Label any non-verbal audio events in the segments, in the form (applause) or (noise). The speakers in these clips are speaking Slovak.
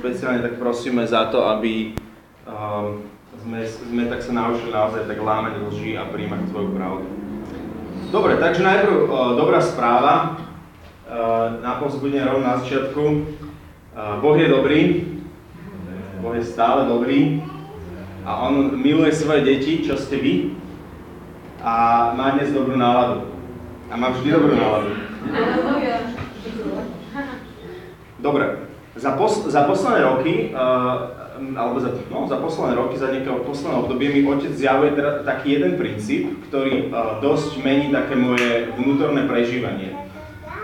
špeciálne tak prosíme za to, aby um, sme, sme tak sa naučili naozaj tak lámať lži a príjmať tvoju pravdu. Dobre, takže najprv uh, dobrá správa, uh, na povzbudenie rovno na začiatku. Uh, boh je dobrý, Boh je stále dobrý a On miluje svoje deti, čo ste vy, a má dnes dobrú náladu. A má vždy dobrú náladu. (laughs) Dobre, za, pos, za posledné roky, uh, alebo za, no, za posledné roky, za nejaké posledné obdobie mi otec zjavuje teda taký jeden princíp, ktorý uh, dosť mení také moje vnútorné prežívanie.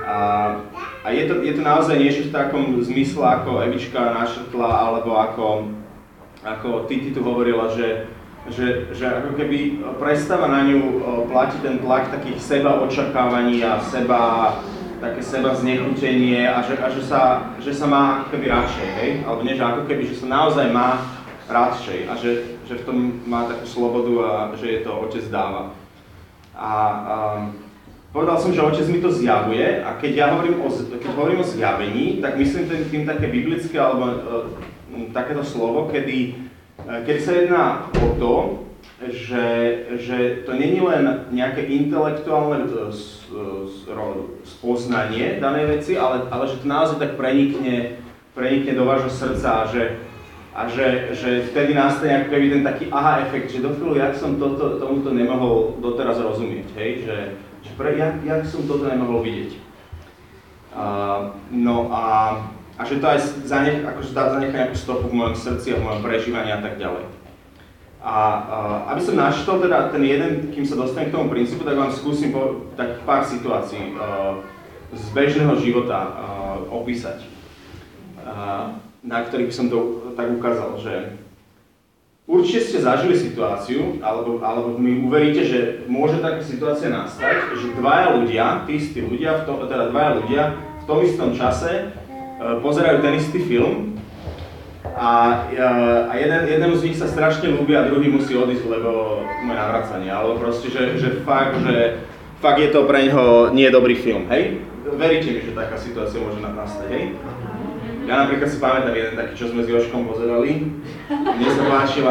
Uh, a je to, je to naozaj niečo v takom zmysle, ako Evička našetla, alebo ako, ako ty, tu hovorila, že, že, že ako keby prestáva na ňu uh, platiť ten tlak takých seba očakávaní a seba také seba znechutenie a že, a že, sa, že sa má ako keby radšej, hej? Alebo nie, že ako keby, že sa naozaj má radšej a že, že v tom má takú slobodu a že je to otec dáva. A um, povedal som, že otec mi to zjavuje a keď ja hovorím o, keď hovorím o zjavení, tak myslím tým, tým také biblické alebo uh, takéto slovo, kedy, uh, kedy sa jedná o to, že, že to není len nejaké intelektuálne e, spoznanie danej veci, ale, ale že to naozaj tak prenikne, prenikne do vášho srdca a že, a že, že vtedy nastane ako keby ten taký aha efekt, že do chvíľu, jak som toto, tomuto nemohol doteraz rozumieť, hej, že, že pre, jak, jak som toto nemohol vidieť. Uh, no a, a že to aj zanech, akože zanechá nejakú stopu v mojom srdci a v mojom prežívaní a tak ďalej. A uh, aby som načítal teda ten jeden, kým sa dostanem k tomu princípu, tak vám skúsim po, tak pár situácií uh, z bežného života uh, opísať, uh, na ktorých by som to tak ukázal, že určite ste zažili situáciu, alebo, alebo mi uveríte, že môže taká situácia nastať, že dvaja ľudia, tí istí ľudia, v tom, teda dvaja ľudia v tom istom čase uh, pozerajú ten istý film a, a jeden, jeden z nich sa strašne ľúbi a druhý musí odísť, lebo má navracanie, alebo proste, že, že fakt, že fakt je to pre neho nie dobrý film, hej? Veríte mi, že taká situácia môže nastať, hej? Ja napríklad si pamätám jeden taký, čo sme s Joškom pozerali. Mne sa páčil,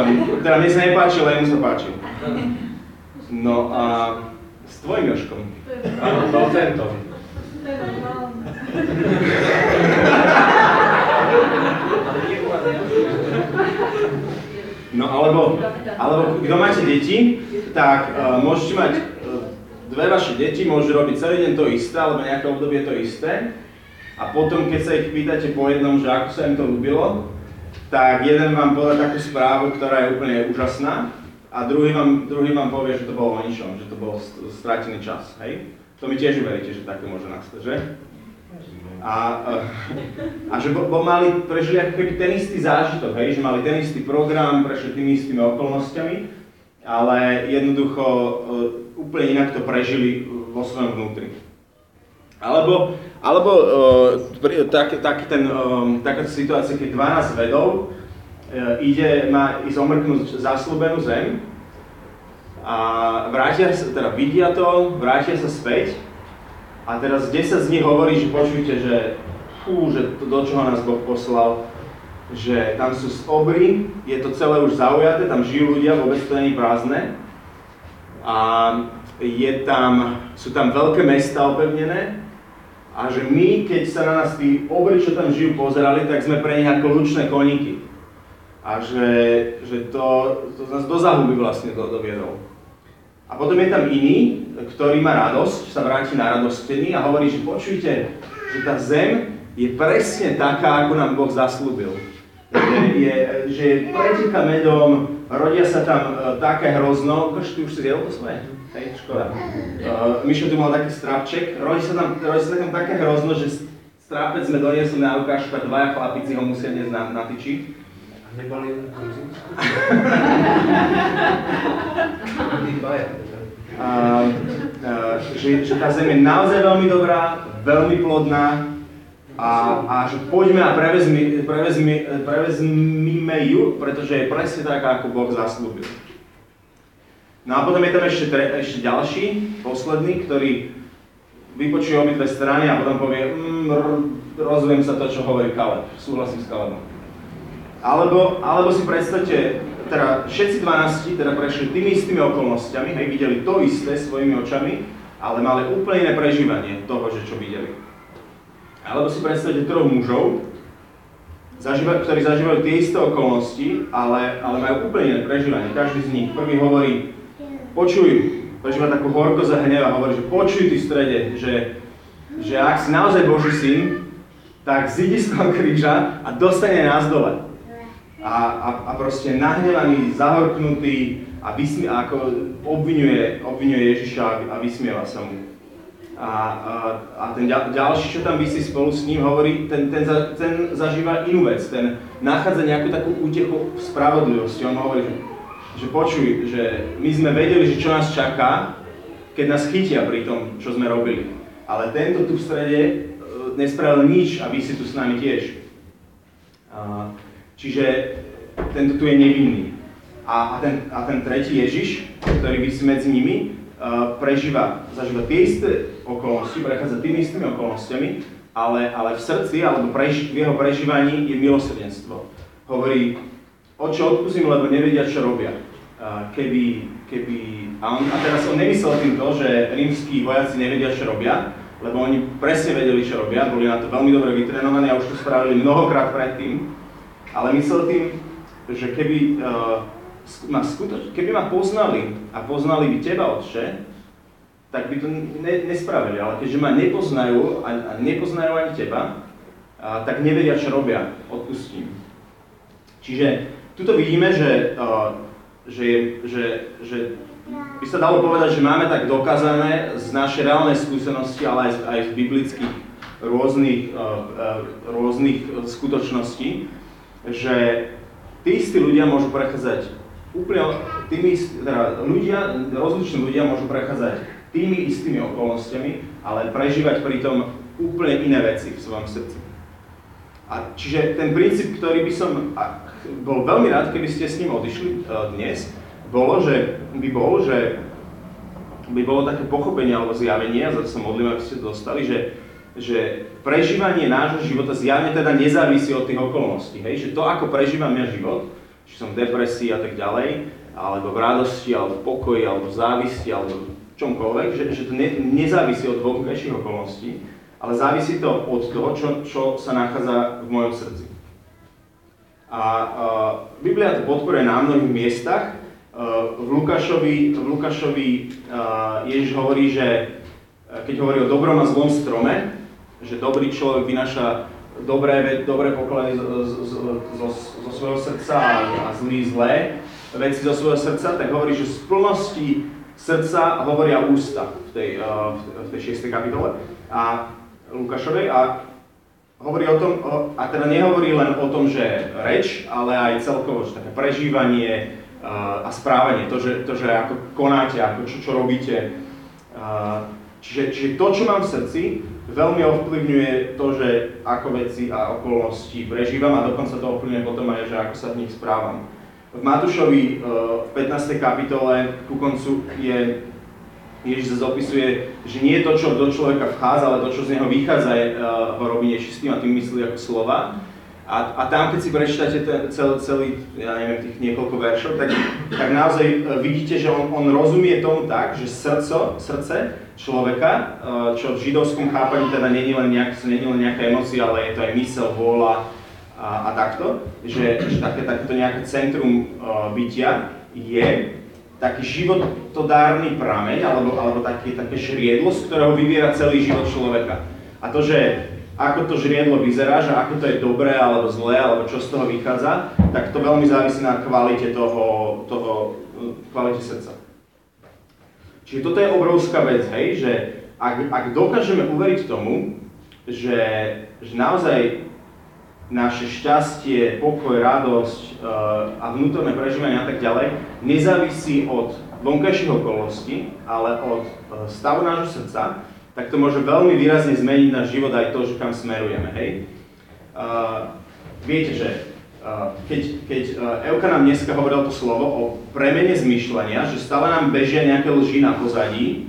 teda mne sa nepáčil, ale mu sa páčil. No a s tvojim Joškom. Áno, bol tento. (laughs) No alebo, alebo kto máte deti, tak uh, môžete mať uh, dve vaše deti, môžu robiť celý deň to isté, alebo nejaké obdobie to isté. A potom, keď sa ich pýtate po jednom, že ako sa im to ľúbilo, tak jeden vám povie takú správu, ktorá je úplne úžasná, a druhý vám, druhý vám povie, že to bolo o ničom, že to bol stratený čas, hej? To mi tiež uveríte, že také môže nastať, že? A, a že bo, bo mali, prežili ako keby ten istý zážitok, hej, že mali ten istý program, prešli tými istými okolnostiami, ale jednoducho uh, úplne inak to prežili vo svojom vnútri. Alebo, alebo uh, tak, tak ten, taká situácia, keď 12 vedov ide, má ísť omrknúť zaslúbenú zem a vrátia sa, teda vidia to, vrátia sa späť a teraz 10 z nich hovorí, že počujte, že fú, že to, do čoho nás Boh poslal, že tam sú obry, je to celé už zaujaté, tam žijú ľudia, vôbec to není prázdne. A je tam, sú tam veľké mesta opevnené a že my, keď sa na nás tí obry, čo tam žijú, pozerali, tak sme pre nich ako lučné koníky. A že, že to, to nás do zahuby vlastne doviedol. A potom je tam iný, ktorý má radosť, sa vráti na radostený a hovorí, že počujte, že tá zem je presne taká, ako nám Boh zaslúbil. Že je, že je medom, rodia sa tam uh, také hrozno, Kož, ty už si jedol to svoje? Hej, škoda. Uh, Mišo tu mal taký strapček, rodí sa tam, rodí sa tam také hrozno, že strápec sme doniesli na ukážku a dvaja chlapici ho musia dnes na, na. Neboli len a, že, tá zem je naozaj veľmi dobrá, veľmi plodná a, a že poďme a prevezmi, prevezmi, prevezmime ju, pretože je presne taká, ako Boh zaslúbil. No a potom je tam ešte, ešte ďalší, posledný, ktorý vypočuje obidve strany a potom povie, mm, rozumiem sa to, čo hovorí Kaleb, súhlasím s Kalebom. Alebo, alebo si predstavte, teda všetci 12 teda prešli tými istými okolnostiami, hej, videli to isté svojimi očami, ale mali úplne iné prežívanie toho, že čo videli. Alebo si predstavte troch mužov, zažíva, ktorí zažívajú tie isté okolnosti, ale, ale majú úplne iné prežívanie. Každý z nich. Prvý hovorí, počuj, prežíva takú horkosť a hnev a hovorí, že počuj ty v strede, že, že ak si naozaj Boží syn, tak zidi z toho kríža a dostane nás dole. A, a, a proste nahnevaný, zahorknutý a, vysmi, a ako obvinuje, obvinuje Ježiša a, a vysmieva sa mu. A, a, a ten ďal, ďalší, čo tam vysí spolu s ním, hovorí, ten, ten, za, ten zažíva inú vec, ten nachádza nejakú takú útechu v spravodlivosti. On hovorí, že, že počuj, že my sme vedeli, že čo nás čaká, keď nás chytia pri tom, čo sme robili. Ale tento tu v strede e, nespravil nič a vy tu s nami tiež. A, čiže tento tu je nevinný. A, a, ten, a ten tretí Ježiš, ktorý vysí medzi nimi, uh, prežíva, zažíva tie isté okolnosti, prechádza tými istými okolnostiami, ale, ale v srdci alebo preži, v jeho prežívaní je milosrdenstvo. Hovorí, oče, odpustím, lebo nevedia, čo robia. Uh, keby, keby, a, on, a teraz on nemyslel tým to, že rímsky vojaci nevedia, čo robia, lebo oni presne vedeli, čo robia, boli na to veľmi dobre vytrenovaní a už to spravili mnohokrát predtým, ale myslel tým, že keby uh, ma skutoč, keby ma poznali a poznali by teba, Otče, tak by to ne, nespravili. Ale keďže ma nepoznajú a, a nepoznajú ani teba, a, tak nevedia, čo robia. Odpustím. Čiže tuto vidíme, že, a, že, že, že by sa dalo povedať, že máme tak dokázané z našej reálnej skúsenosti, ale aj z, aj z biblických rôznych, rôznych skutočností, že tí istí ľudia môžu prechádzať úplne tými, teda ľudia, rozliční ľudia môžu prechádzať tými istými okolnostiami, ale prežívať pritom úplne iné veci v svojom srdci. A čiže ten princíp, ktorý by som bol veľmi rád, keby ste s ním odišli uh, dnes, bolo, že by bol, že by bolo také pochopenie alebo zjavenie, a zase modlím, aby ste dostali, že, že prežívanie nášho života zjavne teda nezávisí od tých okolností. Hej? Že to, ako prežívam ja život, či som v depresii a tak ďalej, alebo v radosti, alebo v pokoji, alebo v závisti, alebo čomkoľvek, že, že to ne, nezávisí od vonkajších okolností, ale závisí to od toho, čo, čo sa nachádza v mojom srdci. A uh, Biblia to podporuje na mnohých miestach. Uh, v Lukášovi, v Lukášovi uh, Ježiš hovorí, že keď hovorí o dobrom a zlom strome, že dobrý človek vynáša dobré, dobré poklady zo, zo, zo, zo svojho srdca a, zlý zlé veci zo svojho srdca, tak hovorí, že z plnosti srdca hovoria ústa v tej, uh, v tej 6. kapitole a Lukášovej a hovorí o tom, a teda nehovorí len o tom, že reč, ale aj celkovo, že také prežívanie uh, a správanie, to že, to, že ako konáte, ako čo, čo robíte. Uh, čiže, čiže to, čo mám v srdci, veľmi ovplyvňuje to, že ako veci a okolnosti prežívam a dokonca to ovplyvňuje potom aj, že ako sa v nich správam. V Matúšovi eh, v 15. kapitole ku koncu je Ježiš sa zopisuje, že nie to, čo do človeka vchádza, ale to, čo z neho vychádza, je, uh, ho robí nečistým a tým myslí ako slova. A, a tam, keď si prečítate ten, celý, celý, ja neviem, tých niekoľko veršov, tak, tak naozaj uh, vidíte, že on, on rozumie tomu tak, že srdco, srdce človeka, čo v židovskom chápaní teda není len, nejak, není len nejaká emócia, ale je to aj mysel, vôľa a, a takto, že, že také, takéto nejaké centrum uh, bytia je taký životodárny prameň, alebo, alebo také, také žriedlo, z ktorého vyviera celý život človeka. A to, že ako to žriedlo vyzerá, že ako to je dobré alebo zlé, alebo čo z toho vychádza, tak to veľmi závisí na kvalite toho, toho kvalite srdca. Čiže toto je obrovská vec, hej, že ak, ak dokážeme uveriť tomu, že, že naozaj naše šťastie, pokoj, radosť uh, a vnútorné prežívanie a tak ďalej nezávisí od vonkajších okolností, ale od uh, stavu nášho srdca, tak to môže veľmi výrazne zmeniť náš život aj to, že kam smerujeme, hej. Uh, viete, že keď, keď Euka nám dneska hovoril to slovo o premene zmyšľania, že stále nám bežia nejaké lži na pozadí,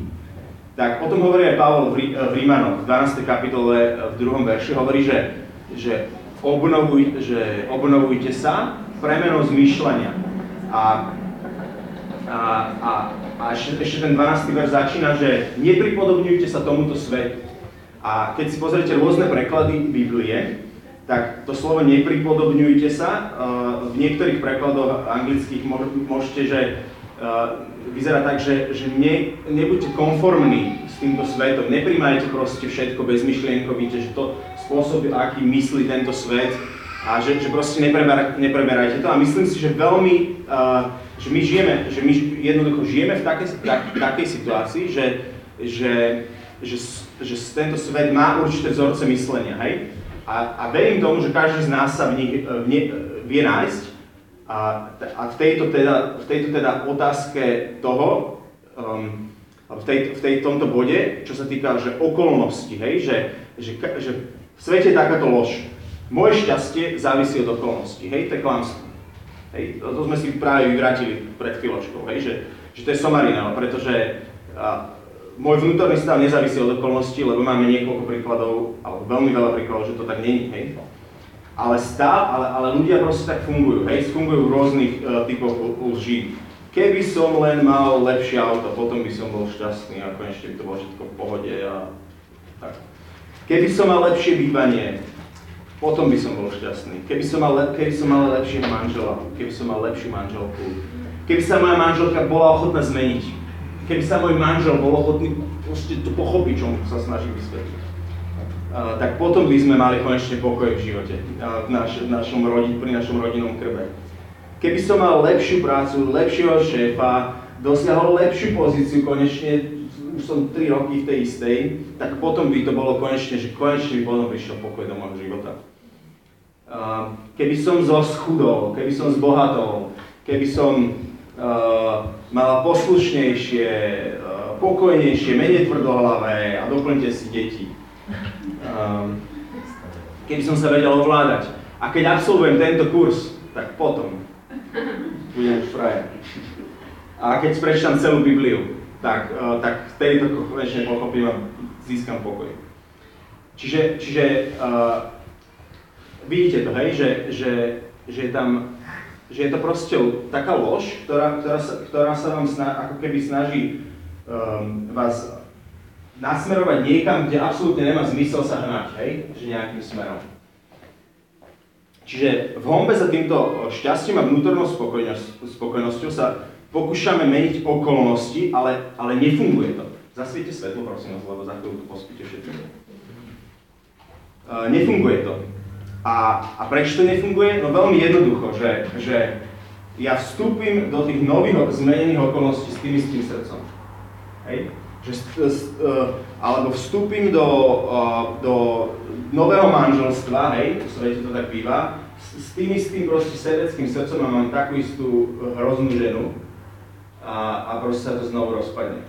tak o tom hovorí aj Pavol v Rímanoch, v 12. kapitole, v 2. verši, hovorí, že, že obnovuj, že obnovujte sa premenou zmýšľania. A, a, a, a ešte, ešte ten 12. verš začína, že nepripodobňujte sa tomuto svetu. A keď si pozriete rôzne preklady Biblie, tak to slovo nepripodobňujte sa, uh, v niektorých prekladoch anglických môžete, že uh, vyzerá tak, že, že ne, nebuďte konformní s týmto svetom, nepríjmajte proste všetko bezmyšlienkovite, že to spôsob, aký myslí tento svet a že, že proste nepreber, nepreberajte to. A myslím si, že veľmi, uh, že my žijeme, že my jednoducho žijeme v takej, tak, takej situácii, že, že, že, že tento svet má určité vzorce myslenia, hej? A, a verím tomu, že každý z nás sa v nich v vie nájsť. A, a v, tejto teda, v tejto teda otázke toho, um, v, tej, v tej, tomto bode, čo sa týka že okolnosti, hej, že, že, že v svete je takáto lož. Moje šťastie závisí od okolností, hej, to je klamstvo. Hej, to, to sme si práve vyvrátili pred chvíľočkou, hej, že, že to je somarina, pretože a, môj vnútorný stav nezávisí od okolností, lebo máme niekoľko príkladov, alebo veľmi veľa príkladov, že to tak není, hej. Ale stav, ale, ale ľudia proste tak fungujú, hej, fungujú v rôznych uh, typoch lží. Keby som len mal lepšie auto, potom by som bol šťastný a konečne by to bolo všetko v pohode a tak. Keby som mal lepšie bývanie, potom by som bol šťastný. Keby som mal, keby som mal lepšieho manžela, keby som mal lepšiu manželku, keby sa moja manželka bola ochotná zmeniť, keby sa môj manžel bol ochotný to pochopiť, čo sa snaží vysvetliť. Tak potom by sme mali konečne pokoj v živote, uh, v, naš, v našom rodin, pri našom rodinnom krbe. Keby som mal lepšiu prácu, lepšieho šéfa, dosiahol lepšiu pozíciu, konečne už som 3 roky v tej istej, tak potom by to bolo konečne, že konečne by potom prišiel pokoj do môjho života. Keby som zoschudol, keby som zbohatol, keby som mala poslušnejšie, uh, pokojnejšie, menej tvrdohlavé a doplňte si deti. Um, keby som sa vedel ovládať. A keď absolvujem tento kurz, tak potom budem už frajer. A keď prečítam celú Bibliu, tak, uh, tak vtedy to konečne pochopím a získam pokoj. Čiže, čiže uh, vidíte to, hej, že, že, že je tam že je to proste taká lož, ktorá, ktorá, sa, ktorá sa vám sna, ako keby snaží um, vás nasmerovať niekam, kde absolútne nemá zmysel sa hnať, hej? Že nejakým smerom. Čiže v hombe za týmto šťastím a vnútornou spokojnosť, spokojnosťou sa pokúšame meniť okolnosti, ale, ale nefunguje to. Zasviete svetlo, prosím vás, lebo za chvíľu pospíte všetko. Uh, nefunguje to. A, a prečo to nefunguje? No veľmi jednoducho, že, že ja vstúpim do tých nových zmenených okolností s tým istým srdcom. Hej? Že, uh, alebo vstúpim do, uh, do nového manželstva, hej, v svete to tak býva, s, s tým istým proste sebeckým srdcom a mám takú istú hroznú ženu a, a proste sa to znovu rozpadne.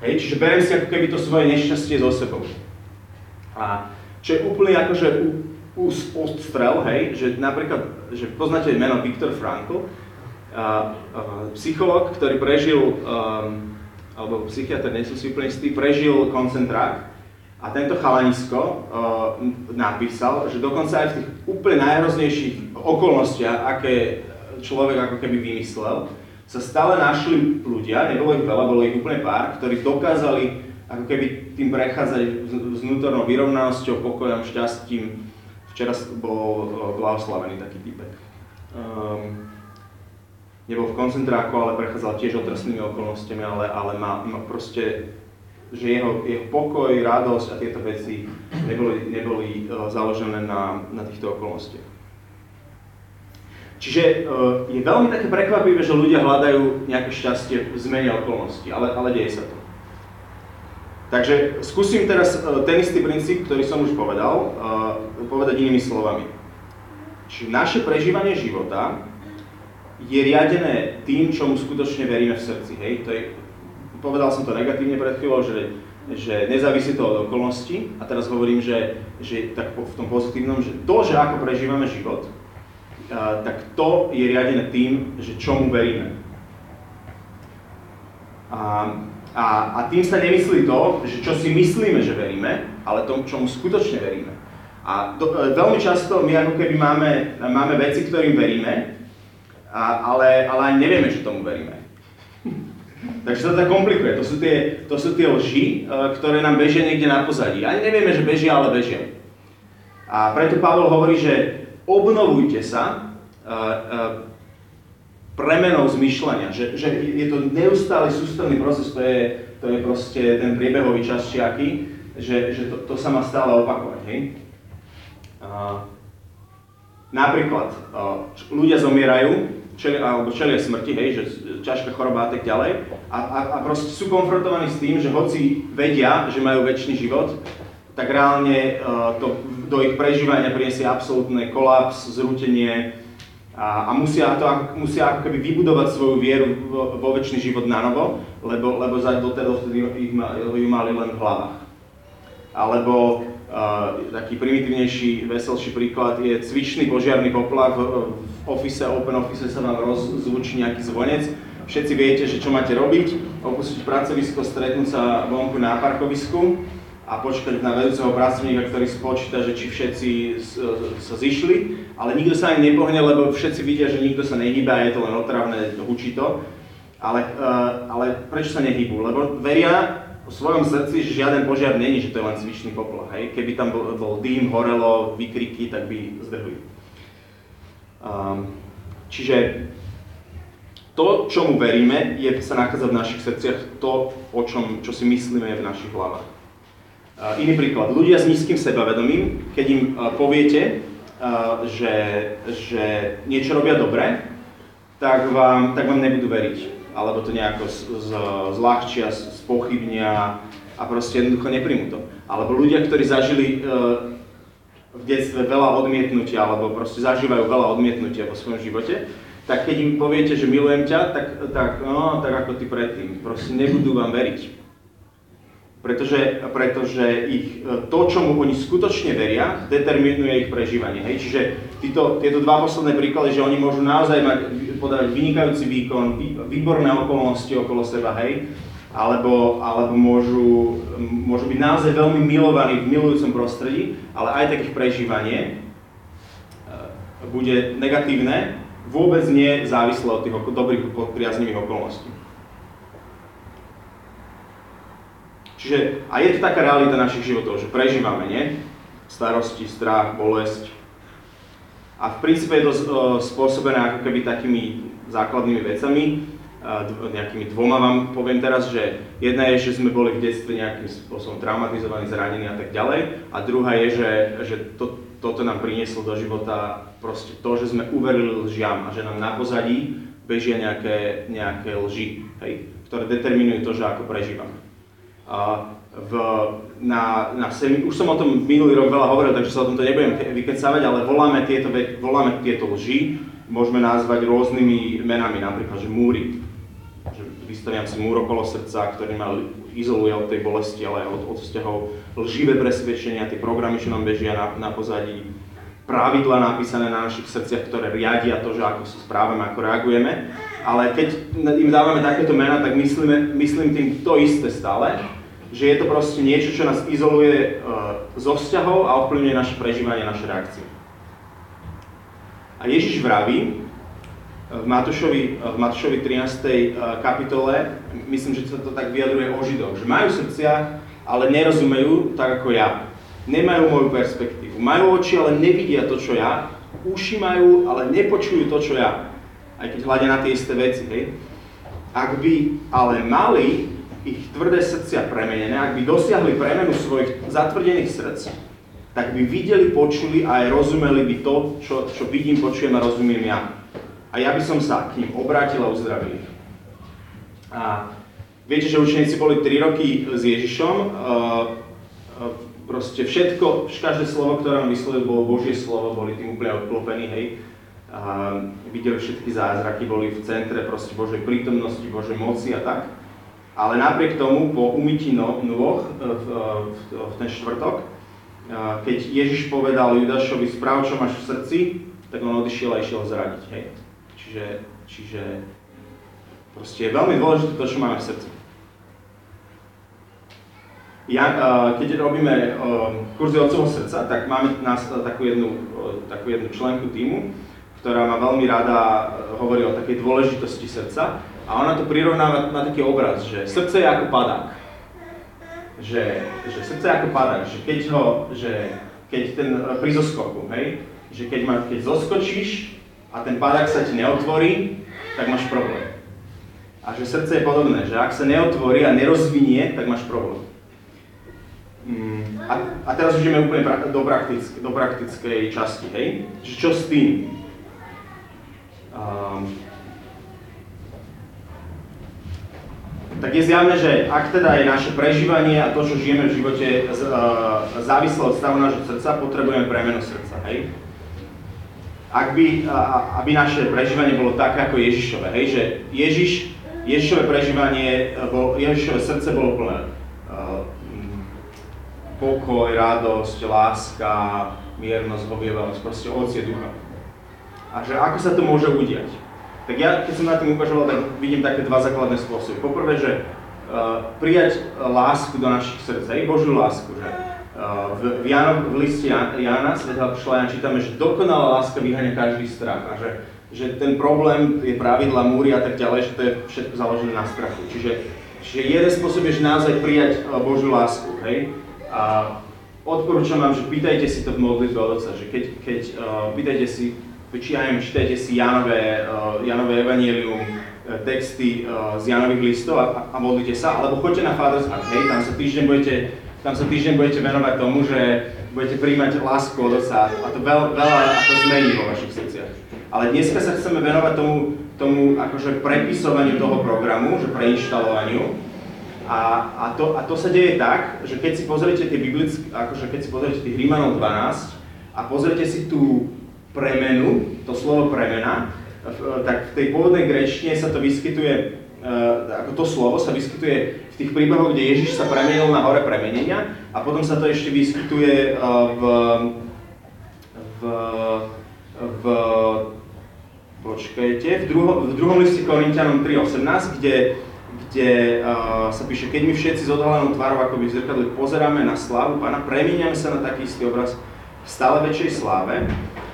Hej, čiže berem si ako keby to svoje nešťastie so sebou. A čo je úplne akože ústrel, hej, že napríklad, že poznáte meno Viktor Frankl, a, a, psycholog, ktorý prežil, um, alebo psychiatr, nie som si úplne istý, prežil koncentrák a tento chalanisko uh, napísal, že dokonca aj v tých úplne najhroznejších okolnostiach, aké človek ako keby vymyslel, sa stále našli ľudia, nebolo ich veľa, bolo ich úplne pár, ktorí dokázali ako keby tým prechádzať vnútornou vyrovnanosťou, pokojom, šťastím, Včera bol blahoslavený taký typek. Um, nebol v koncentráku, ale prechádzal tiež otrasnými okolnostiami, ale, ale má, má proste, že jeho, jeho pokoj, radosť a tieto veci neboli, neboli uh, založené na, na týchto okolnostiach. Čiže uh, je veľmi také prekvapivé, že ľudia hľadajú nejaké šťastie v zmene okolností, ale, ale deje sa to. Takže skúsim teraz e, ten istý princíp, ktorý som už povedal, e, povedať inými slovami. Čiže naše prežívanie života je riadené tým, čomu skutočne veríme v srdci. Hej? To je, povedal som to negatívne pred chvíľou, že, že nezávisí to od okolností. A teraz hovorím, že, že tak v tom pozitívnom, že to, že ako prežívame život, e, tak to je riadené tým, že čomu veríme. A a, a tým sa nemyslí to, že čo si myslíme, že veríme, ale tomu, čomu skutočne veríme. A do, e, veľmi často my ako keby máme, máme veci, ktorým veríme, a, ale, ale ani nevieme, že tomu veríme. (laughs) Takže sa to komplikuje. To sú tie, to sú tie lži, e, ktoré nám bežia niekde na pozadí. Ani nevieme, že bežia, ale bežia. A preto Pavol hovorí, že obnovujte sa e, premenou zmyšľania, že, že je to neustály sústavný proces, to je, to je proste ten priebehový čas čiaky, že, že to, to sa má stále opakovať. Hej? Uh, napríklad, uh, ľudia zomierajú, čeli, alebo čelia smrti, hej, že ťažká choroba a tak ďalej, a, a, a proste sú konfrontovaní s tým, že hoci vedia, že majú väčší život, tak reálne uh, to do ich prežívania priniesie absolútne kolaps, zrútenie a, a musia, to, musia ako vybudovať svoju vieru vo, vo väčší život na novo, lebo, lebo za ich ju mali len v hlavách. Alebo uh, taký primitívnejší, veselší príklad je cvičný požiarný poplach. V, v office, open office sa vám rozzvučí nejaký zvonec. Všetci viete, že čo máte robiť, opustiť pracovisko, stretnúť sa vonku na parkovisku a počkať na vedúceho pracovníka, ktorý spočíta, že či všetci sa zišli, ale nikto sa ani nepohne, lebo všetci vidia, že nikto sa nehýba, je to len otravné, hučí to. Ale, uh, ale prečo sa nehýbu? Lebo veria, v svojom srdci, že žiaden požiar není, že to je len cvičný poplach. Hej? Keby tam bol, bol dým, horelo, vykriky, tak by zdrhli. Um, čiže to, čomu veríme, je, sa nachádza v našich srdciach, to, o čom, čo si myslíme, je v našich hlavách. Uh, iný príklad. Ľudia s nízkym sebavedomím, keď im uh, poviete, uh, že, že niečo robia dobre, tak vám, tak vám nebudú veriť alebo to nejako z, z, zľahčia, spochybnia a proste jednoducho nepríjmu to. Alebo ľudia, ktorí zažili v detstve veľa odmietnutia, alebo proste zažívajú veľa odmietnutia vo svojom živote, tak keď im poviete, že milujem ťa, tak, tak, no, tak ako ty predtým. Proste nebudú vám veriť. Pretože, pretože ich, e, to, čomu oni skutočne veria, determinuje ich prežívanie. Hej? Čiže títo, tieto dva posledné príklady, že oni môžu naozaj mať, podávať vynikajúci výkon, výborné okolnosti okolo seba, hej, alebo, alebo môžu, môžu byť naozaj veľmi milovaní v milujúcom prostredí, ale aj tak ich prežívanie e, bude negatívne, vôbec nie závislé od tých dobrých, priaznivých okolností. Čiže, a je to taká realita našich životov, že prežívame, nie? Starosti, strach, bolesť. A v princípe je to uh, spôsobené ako keby takými základnými vecami, uh, nejakými dvoma vám poviem teraz, že jedna je, že sme boli v detstve nejakým spôsobom traumatizovaní, zranení a tak ďalej. A druhá je, že, že to, toto nám prinieslo do života proste to, že sme uverili lžiam a že nám na pozadí bežia nejaké, nejaké lži, hej, ktoré determinujú to, že ako prežívame v, na, na semi, už som o tom minulý rok veľa hovoril, takže sa o tomto nebudem vykecávať, ale voláme tieto, voláme tieto lži, môžeme nazvať rôznymi menami, napríklad, že múry. Že vystaviam si múr okolo srdca, ktorý ma izoluje od tej bolesti, ale aj od, od vzťahov, lživé presvedčenia, tie programy, čo nám bežia na, na pozadí, pravidla napísané na našich srdciach, ktoré riadia to, že ako sa správame, ako reagujeme. Ale keď im dávame takéto mená, tak myslíme, myslím tým to isté stále, že je to proste niečo, čo nás izoluje uh, zo vzťahov a ovplyvňuje naše prežívanie, naše reakcie. A Ježiš vraví v Matúšovi, v Matúšovi 13. kapitole, myslím, že sa to tak vyjadruje o Židoch, že majú srdcia, ale nerozumejú tak ako ja. Nemajú moju perspektívu. Majú oči, ale nevidia to, čo ja. Uši majú, ale nepočujú to, čo ja. Aj keď hľadia na tie isté veci, hej. Ak by ale mali ich tvrdé srdcia premenené, ak by dosiahli premenu svojich zatvrdených srdc, tak by videli, počuli a aj rozumeli by to, čo, čo vidím, počujem a rozumiem ja. A ja by som sa k ním obrátil a uzdravil ich. A viete, že učeníci boli 3 roky s Ježišom, uh, uh, proste všetko, každé slovo, ktoré on vyslovil, bolo Božie slovo, boli tým úplne odklopení, hej. A videli všetky zázraky, boli v centre proste Božej prítomnosti, Božej moci a tak. Ale napriek tomu, po umytí no, nôh e, v, e, v, v ten štvrtok, e, keď Ježiš povedal Judašovi, správ, čo máš v srdci, tak on odišiel a išiel zradiť. Hej. Čiže, čiže proste je veľmi dôležité to, čo máme v srdci. ja, keď robíme kurzy otcovho srdca, tak máme nás takú jednu, takú jednu členku týmu, ktorá má veľmi rada hovorí o takej dôležitosti srdca a ona to prirovnáva na taký obraz, že srdce je ako padák. Že, že srdce je ako padák, že keď ho, že keď ten pri zoskoku, hej, že keď, ma, keď zoskočíš a ten padák sa ti neotvorí, tak máš problém. A že srdce je podobné, že ak sa neotvorí a nerozvinie, tak máš problém. Mm, a, a teraz už ideme úplne do, praktick, do praktickej časti, hej? Že čo s tým? Um, tak je zjavné, že ak teda je naše prežívanie a to, čo žijeme v živote, závislé od stavu nášho srdca, potrebujeme premenu srdca, hej? Ak by, aby naše prežívanie bolo také ako Ježišové, hej? Že Ježiš, Ježišové prežívanie, bol, Ježišové srdce bolo plné uh, pokoj, radosť, láska, miernosť, hovievavosť, proste ovocie ducha. A že ako sa to môže udiať? Tak ja, keď som na tým uvažoval, tak vidím také dva základné spôsoby. Poprvé, že uh, prijať lásku do našich srdc, aj Božiu lásku, že uh, v, v, Jano, v liste Jana, svetého Jan, čítame, že dokonalá láska vyhania každý strach a že, že ten problém, je pravidla, múry a tak ďalej, že to je všetko založené na strachu. Čiže, čiže jeden spôsob je, že naozaj prijať uh, Božiu lásku, hej? A odporúčam vám, že pýtajte si to v modlitbe od že keď, keď uh, pýtajte si, či ja neviem, čítajte si Janové, uh, Janové evanielium, uh, texty uh, z Janových listov a, a modlite sa, alebo choďte na Father's Heart, hej, tam sa týždeň budete, tam sa týždeň budete venovať tomu, že budete príjmať lásku od Otca a to veľa, veľa to zmení vo vašich srdciach. Ale dneska sa chceme venovať tomu, tomu akože prepisovaniu toho programu, že preinštalovaniu, a, a, to, a to sa deje tak, že keď si pozriete tie biblické, akože keď si pozriete tých Rímanov 12 a pozriete si tú premenu, to slovo premena, tak v tej pôvodnej grečtine sa to vyskytuje, ako to slovo sa vyskytuje v tých príbehoch, kde Ježiš sa premenil na hore premenenia a potom sa to ešte vyskytuje v, v, v počkajte, v, druho, v druhom liste Korintianom 3.18, kde kde uh, sa píše, keď my všetci s odhalenou tvárou akoby v zrkadle pozeráme na slávu Pána, premieniame sa na taký istý obraz v stále väčšej sláve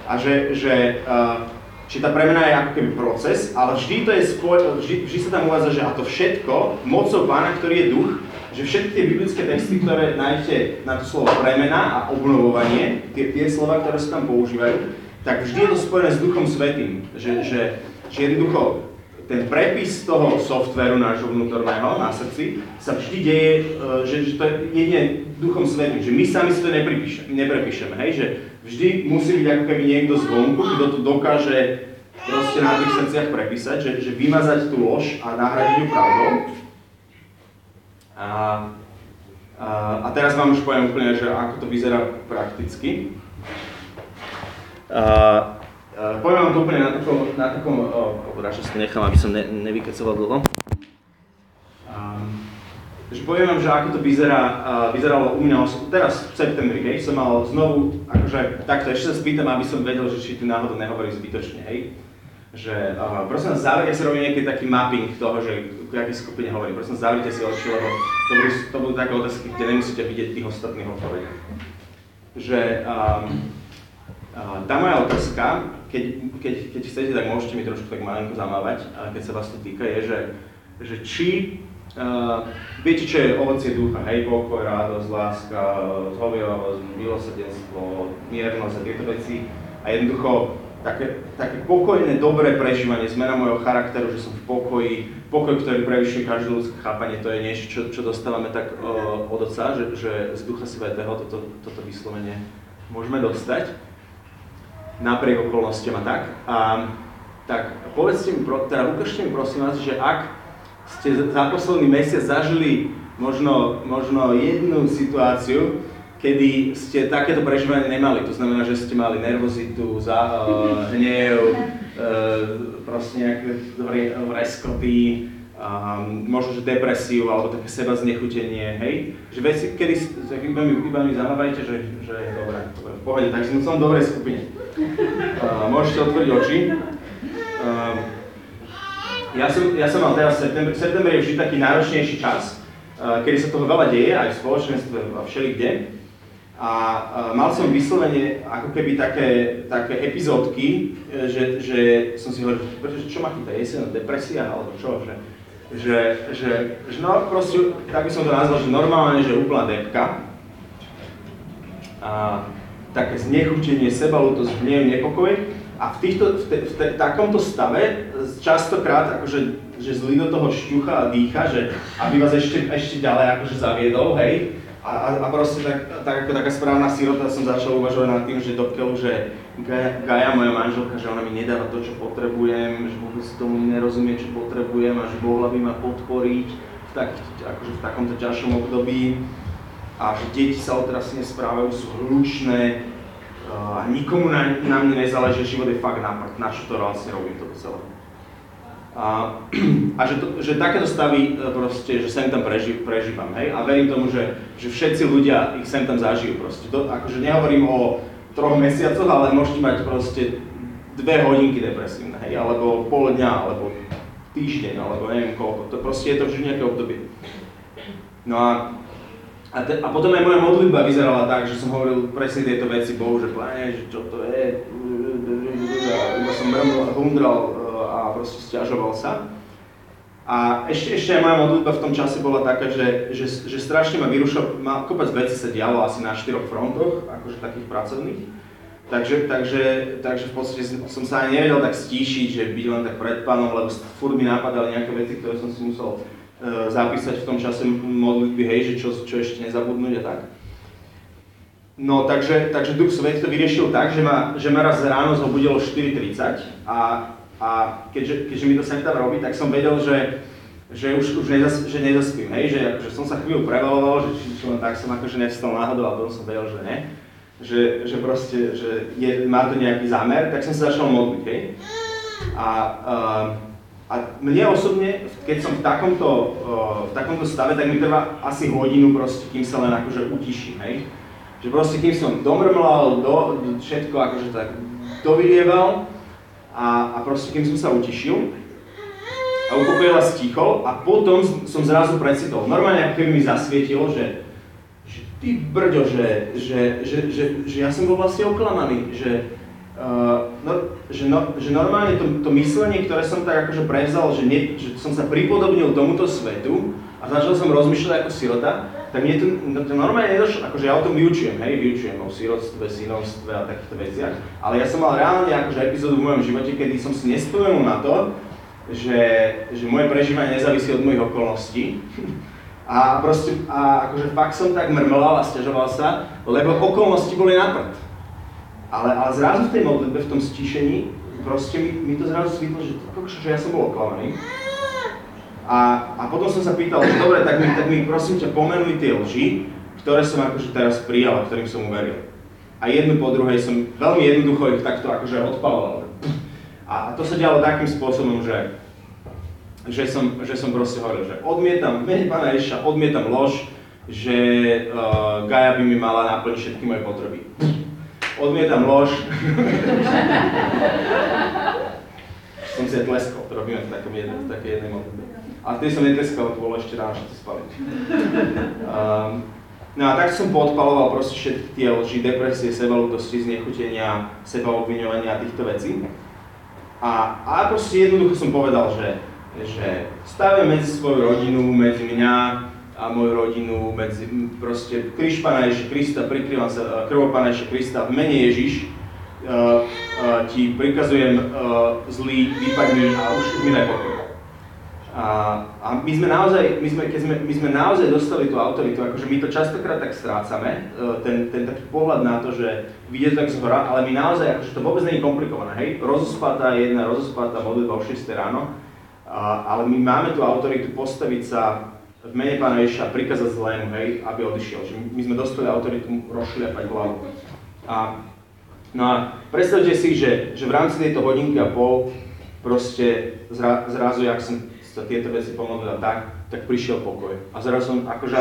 a že, že uh, či tá premena je ako keby proces, ale vždy to je spoj, vždy, vždy sa tam uvádza, že a to všetko mocou Pána, ktorý je duch, že všetky tie biblické texty, ktoré nájdete na to slovo premena a obnovovanie, tie, tie slova, ktoré sa tam používajú, tak vždy je to spojené s Duchom Svetým. Že, že, že jednoducho ten prepis toho softveru nášho vnútorného na srdci sa vždy deje, e, že, že to je jedine duchom svetým, že my sami si to neprepíšeme, hej, že vždy musí byť ako keby niekto zvonku, kto to dokáže proste na tých srdciach prepísať, že, že vymazať tú lož a nahradiť ju pravdou. A, a, a teraz vám už poviem úplne, že ako to vyzerá prakticky. A, Uh, poviem vám to úplne na takom, na takom oh, radšej si nechám, aby som ne, nevykecoval dlho. Um, takže poviem vám, že ako to vyzerá, vyzeralo u mňa teraz v septembri, hej, som mal znovu, akože takto ešte sa spýtam, aby som vedel, že či tu náhodou nehovorí zbytočne, hej. Že, uh, prosím vás, záver, si robím nejaký taký mapping toho, že k akej skupine hovorím. Prosím vás, zavrite si oči, lebo to budú, to budú také otázky, kde nemusíte vidieť tých ostatných odpovedí. Že um, uh, tá moja otázka keď, keď, keď chcete, tak môžete mi trošku tak malinko zamávať, keď sa vás to týka, je, že, že či uh, viete, čo je ovocie ducha, hej, pokoj, radosť, láska, zhovievavosť, milosrdenstvo, miernosť a tieto veci. A jednoducho také, také pokojné, dobré prežívanie, zmena môjho charakteru, že som v pokoji, pokoj, ktorý prevyšuje každé ľudské chápanie, to je niečo, čo, čo dostávame tak uh, od Otca, že, že z Ducha Svetého toto, toto vyslovene môžeme dostať. Napriek okolnostiam a tak. A, tak povedzte mi, teda ukážte mi prosím vás, že ak ste za posledný mesiac zažili možno, možno jednu situáciu, kedy ste takéto prežívanie nemali. To znamená, že ste mali nervozitu, za, uh, hnev, uh, proste nejaké vreskoty, um, možno že depresiu alebo také seba znechutenie, hej? Že veci, kedy iba mi, iba mi zamávajte, že, že je dobré, v pohode, takže som v dobrej skupine. Uh, môžete otvoriť oči. Uh, ja, som, ja som mal teraz september, september je vždy taký náročnejší čas, kedy sa toho veľa deje aj v spoločenstve a všelikde. A mal som vyslovene ako keby také, také epizódky, e, že, že som si hovoril, že čo ma chytá, jeseň, depresia alebo čo, že, že, že, že no proste, tak by som to nazval, že normálne, že úplná depka. A také znechutenie, sebalútosť, hnev, nepokoj. A v, týchto, v, te, v te, takomto stave častokrát akože, že zlý do toho šťucha a dýcha, že aby vás ešte, ešte ďalej akože zaviedol, hej. A, a, a proste tak, tak ako taká správna sirota som začal uvažovať nad tým, že dokiaľ, že Gaja, Gaja, moja manželka, že ona mi nedáva to, čo potrebujem, že vôbec tomu nerozumie, čo potrebujem a že mohla by ma podporiť v, tak, akože v takomto ťažšom období a že deti sa odteraz nesprávajú, sú hlučné, a nikomu na, na mne nezáleží, život je fakt na na čo to vlastne robím toto celé. A, (clears throat) a že, to, že takéto stavy e, proste, že sem tam preži, prežívam, hej, a verím tomu, že, že všetci ľudia ich sem tam zažijú proste. To, akože nehovorím o troch mesiacoch, ale môžete mať proste dve hodinky depresívne, hej, alebo pol dňa, alebo týždeň, alebo neviem koľko, to proste je to vždy nejaké obdobie. No a a, te, a potom aj moja modlitba vyzerala tak, že som hovoril presne tieto veci Bohu, že pane, že čo to je, iba som mrml, hundral e, a proste stiažoval sa. A ešte, ešte aj moja modlitba v tom čase bola taká, že, že, že strašne ma vyrušil, ma, kopec vecí sa dialo asi na štyroch frontoch, akože takých pracovných. Takže, takže, takže v podstate som sa aj nevedel tak stíšiť, že byť len tak pred pánom, lebo furt mi napadali nejaké veci, ktoré som si musel E, zapísať v tom čase modlitby, hej, že čo, čo ešte nezabudnúť a tak. No takže, takže Duch Svet to vyriešil tak, že ma, že ma raz ráno zobudilo 4.30 a, a keďže, keďže mi to sem tam robí, tak som vedel, že, že už, už nezas, že nezaspím, hej, že, že som sa chvíľu prevaloval, že či, či len tak som akože nevstal náhodou a potom som vedel, že ne. Že, že proste, že je, má to nejaký zámer, tak som sa začal modliť, hej. A uh, a mne osobne, keď som v takomto, v takomto stave, tak mi trvá asi hodinu proste, kým sa len akože utiším, hej. Že proste kým som domrmlal, do, všetko akože tak dovylieval a, a proste kým som sa utišil a upokojila stichol a potom som zrazu precitol. Normálne ako keby mi zasvietilo, že, že ty brďo, že, že, že, že, že ja som bol vlastne oklamaný, že, Uh, no, že, no, že normálne to, to myslenie, ktoré som tak akože prevzal, že, nie, že som sa pripodobnil tomuto svetu a začal som rozmýšľať ako sirota, tak mne to, to normálne nedošlo, akože ja o tom vyučujem, hej, vyučujem o sirotstve, synovstve a takýchto veciach, ale ja som mal reálne akože epizódu v mojom živote, kedy som si nespomenul na to, že, že moje prežívanie nezávisí od mojich okolností. (laughs) A proste, a akože fakt som tak mrmlal a stiažoval sa, lebo okolnosti boli na prd. Ale, ale zrazu v tej modlitbe, v tom stíšení, proste mi, mi to zrazu svítlo, že, že ja som bol oklamaný. A, a potom som sa pýtal, že dobre, tak mi, tak mi prosím ťa pomenuj tie lži, ktoré som akože teraz prijal a ktorým som uveril. A jednu po druhej som veľmi jednoducho ich takto akože odpaloval. A, a to sa dialo takým spôsobom, že, že, som, že som proste hovoril, že odmietam, v mene Pána Ježiša, odmietam lož, že uh, Gaja by mi mala naplniť všetky moje potreby odmietam lož. (laughs) som si aj tleskal, to robíme v, takom jedne, v takej jednej modlitbe. A vtedy som netleskal, to bolo ešte ráno, všetci spali. Um, no a tak som podpaloval proste všetky tie lži, depresie, sebalútosti, znechutenia, sebaobviňovania a týchto vecí. A, a proste jednoducho som povedal, že, že stavím medzi svoju rodinu, medzi mňa, a moju rodinu medzi proste kríž Pána Ježiša Krista, prikrývam sa krvou Pána Ježiša Krista v mene Ježiš, uh, uh, ti prikazujem uh, zlý, vypadni a už mi pokoj. A, a my sme naozaj, my sme, keď sme, my sme naozaj dostali tú autoritu, akože my to častokrát tak strácame, ten, ten taký pohľad na to, že vidie to tak z hora, ale my naozaj, akože to vôbec nie je komplikované, hej, rozospatá jedna, rozospatá modlitba o 6 ráno, a, ale my máme tú autoritu postaviť sa v mene Pána Ježiša prikázať zlému, hej, aby odišiel. Že my sme dostali autoritu rozšliapať hlavu. A, no a predstavte si, že, že v rámci tejto hodinky a pol proste zra, zrazu, jak som sa tieto veci pomodlil tak, tak prišiel pokoj. A zrazu som akože,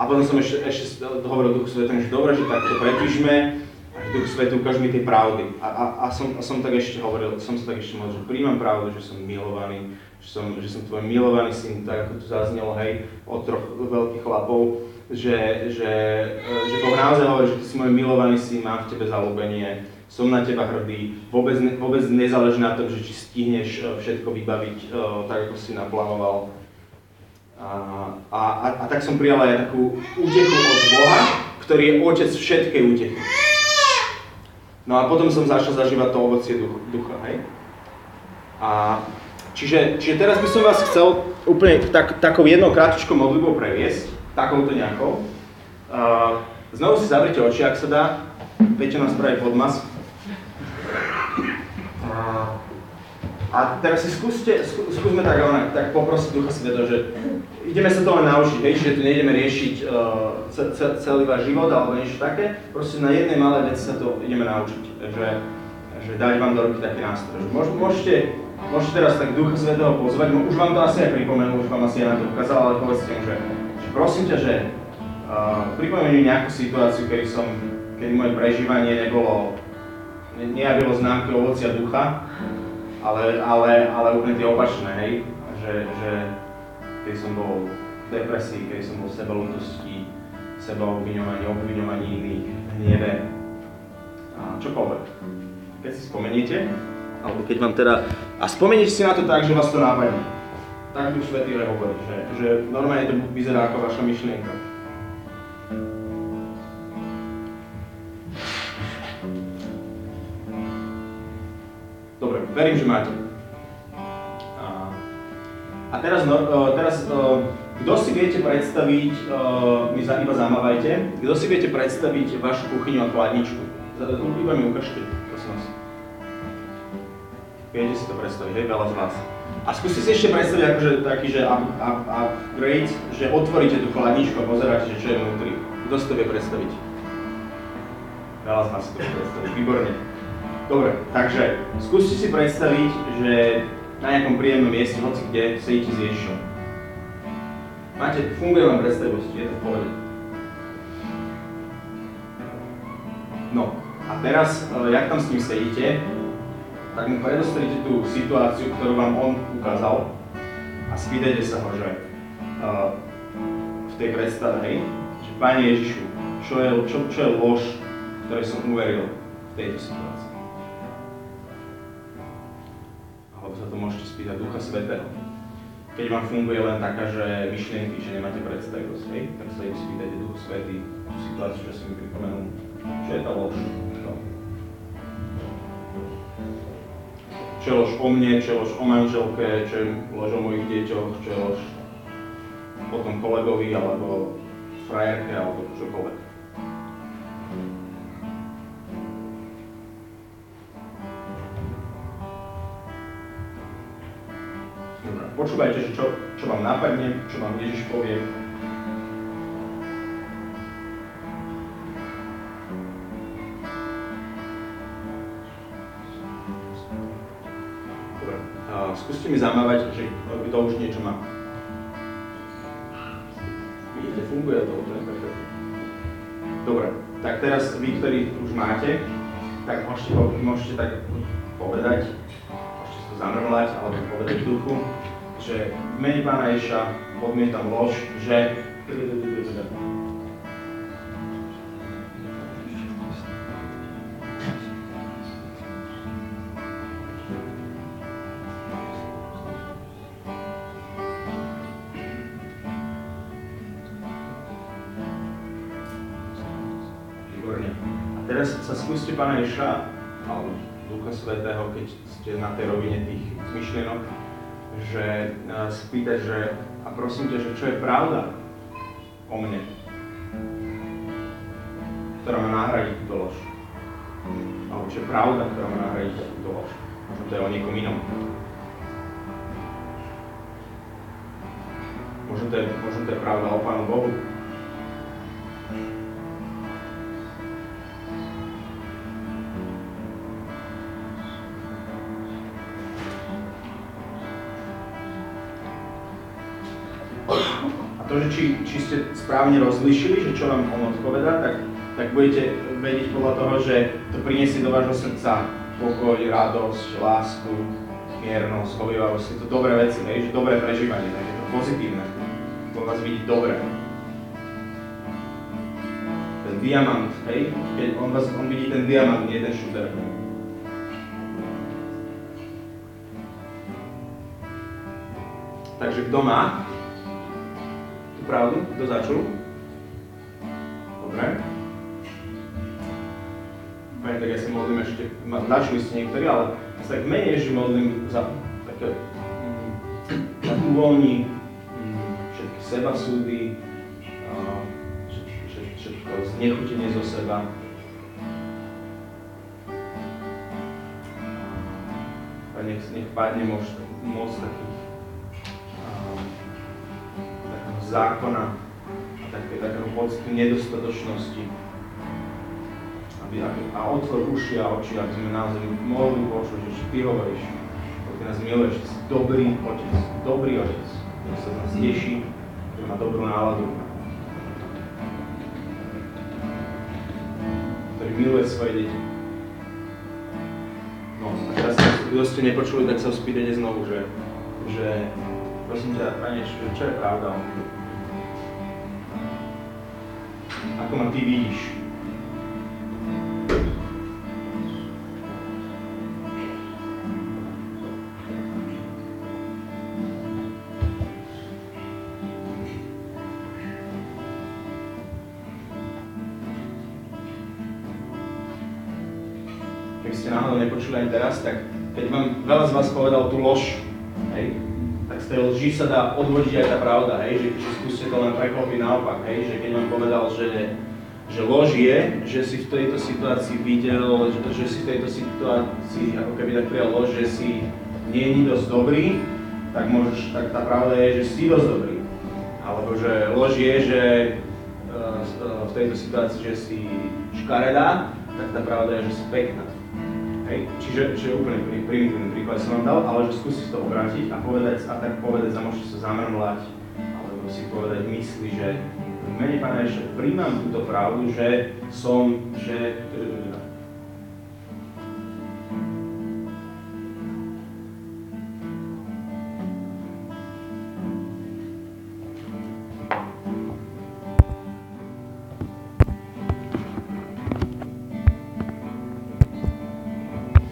a potom som ešte, ešte hovoril Duchu Svetom, že dobre, že tak to pretížme, a Duch Svetý, ukáž mi tie pravdy. A, a, a, som, a som tak ešte hovoril, som sa tak ešte modlil, že príjmam pravdu, že som milovaný, že som, že som tvoj milovaný syn, tak ako tu zaznelo, hej, od troch veľkých chlapov, že, že, že Boh naozaj hovorí, že ty si môj milovaný syn, mám v tebe zalúbenie, som na teba hrdý, vôbec, vôbec nezáleží na tom, že či stihneš eh, všetko vybaviť uh, tak, ako si naplánoval. A, a, a, a tak som prijal aj takú útechu od Boha, ktorý je otec všetkej útechy. No a potom som začal zažívať to ovocie ducha, ducha hej? A čiže, čiže teraz by som vás chcel úplne tak, takou jednou krátkou modlitbou previesť, takouto nejakou. Uh, znovu si zavrite oči, ak sa dá. Peťo nás spraví podmas. A teraz si skúste, skú, skúsme tak, ale, tak poprosiť Ducha Sveta, že ideme sa to len naučiť, hej, že tu nejdeme riešiť uh, ce, ce, celý váš život alebo niečo také, proste na jednej malej veci sa to ideme naučiť, že, že dať vám do ruky také nástroje. Môž, môžete, môžete teraz tak Ducha Svetého pozvať, už vám to asi aj pripomenul, už vám asi aj na to ukázal, ale povedzte mu, že, že prosím ťa, že uh, pripomeň mi nejakú situáciu, kedy som, kedy moje prežívanie nebolo, ne, nejavilo známky ovocia ducha, ale, ale, ale úplne tie opačné, hej, že, že keď som bol v depresii, keď som bol v sebalútosti, sebaobviňovaní, obviňovaní iných, hneve a čokoľvek. Keď si spomeniete, alebo keď vám teda, a spomeniete si na to tak, že vás to nápadne. Tak Duch Svetý hovorí, že, že normálne to vyzerá ako vaša myšlienka. Verím, že máte. A, teraz, no, teraz kto si viete predstaviť, my za, iba zamávajte, kto si viete predstaviť vašu kuchyňu a chladničku? Iba mi ukážte, prosím vás. Viete si to predstaviť, hej, veľa z vás. A skúste si ešte predstaviť akože taký, že up, up, upgrade, že otvoríte tú chladničku a pozeráte, že čo je vnútri. Kto si to vie predstaviť? Veľa z vás si to predstaviť, výborne. Dobre, takže skúste si predstaviť, že na nejakom príjemnom mieste, hoci kde, sedíte s Ježišom. Máte, funguje vám predstavivosť, je to v pohode. No, a teraz, e, jak tam s ním sedíte, tak mu predostrite tú situáciu, ktorú vám on ukázal a spýtajte sa ho, že uh, v tej predstave, hej, že Pane Ježišu, čo je, čo, čo je lož, ktorej som uveril v tejto situácii. Sa to môžete spýtať Ducha Svetého. Keď vám funguje len taká, že myšlienky, že nemáte predstavivosť, hej, tak sa im spýtajte Duchu Svetý tú situáciu, že som mi pripomenul, čo je tá lož. No. Čo je lož o mne, čo je lož o manželke, čo je lož o mojich deťoch, čo je lož o tom kolegovi, alebo frajerke, alebo čokoľvek. Počúvajte, čo, čo vám napadne, čo vám Ježiš povie. Skúste mi zamávať, že kto už niečo má. Vidíte, funguje to úplne perfektne. Dobre, tak teraz vy, ktorí už máte, tak môžete, môžete tak povedať, môžete si to zamrvlať, alebo povedať v duchu, že v mene Pána Ježa odmietam lož, že teraz sa skúste Pána Ježa, alebo Ducha Svetého, keď ste na tej rovine tých myšlienok, že uh, spýtať, že a prosím ťa, že čo je pravda o mne, ktorá má nahradiť túto lož. Alebo čo je pravda, ktorá má nahradiť túto lož. Možno to je o niekom inom. Možno to je, možno to je pravda o Pánu Bohu. Že či, či ste správne rozlišili, že čo vám on odpovedá, tak, tak budete vedieť podľa toho, že to priniesie do vášho srdca pokoj, radosť, lásku, miernosť, hovivavosť. Je to dobré veci, hej, že dobré prežívanie, tak je to pozitívne. To vás vidí dobre. Ten diamant, hej, keď on, vás, on vidí ten diamant, nie ten šuter. Takže kto má pravdu? Kto začul? Dobre. Pane, tak ja sa modlím ešte, začali ste niektorí, ale ja sa tak menej ešte modlím za také, mm, za uvoľní mm, všetky seba súdy, všetko znechutenie zo seba. Nech, nech padne moc, moc takých zákona a také, takého pocitu nedostatočnosti. Aby, a otvor uši a oči, aby sme naozaj mohli počuť, že Ty hovoríš, že Ty nás miluješ, že si dobrý otec, dobrý otec, ktorý sa nás teší, ktorý má dobrú náladu, ktorý miluje svoje deti. No a teraz, kto ste nepočuli, tak sa spýtajte znovu, že, že prosím ťa, Pane, čo je pravda Ako ma Ty vidíš? Keby ste náhodou nepočuli aj teraz, tak keď vám veľa z vás povedal tú lož, hej, z tej lži sa dá odvodiť aj tá pravda, hej, že, že skúste to len preklopiť naopak, hej, že keď vám povedal, že, že lož je, že si v tejto situácii videl, že, že si v tejto situácii ako keby tak prijal lož, že si nie je dosť dobrý, tak, môžeš, tak tá pravda je, že si dosť dobrý. Alebo že lož je, že uh, v tejto situácii, že si škaredá, tak tá pravda je, že si pekná. Hej, čiže, že úplne prí, primitívny príklad som vám dal, ale že skúsi to obrátiť a povedať, a tak povedať, a môžete sa zamrmlať, alebo si povedať mysli, že v mene Pána Ježiša príjmam túto pravdu, že som, že,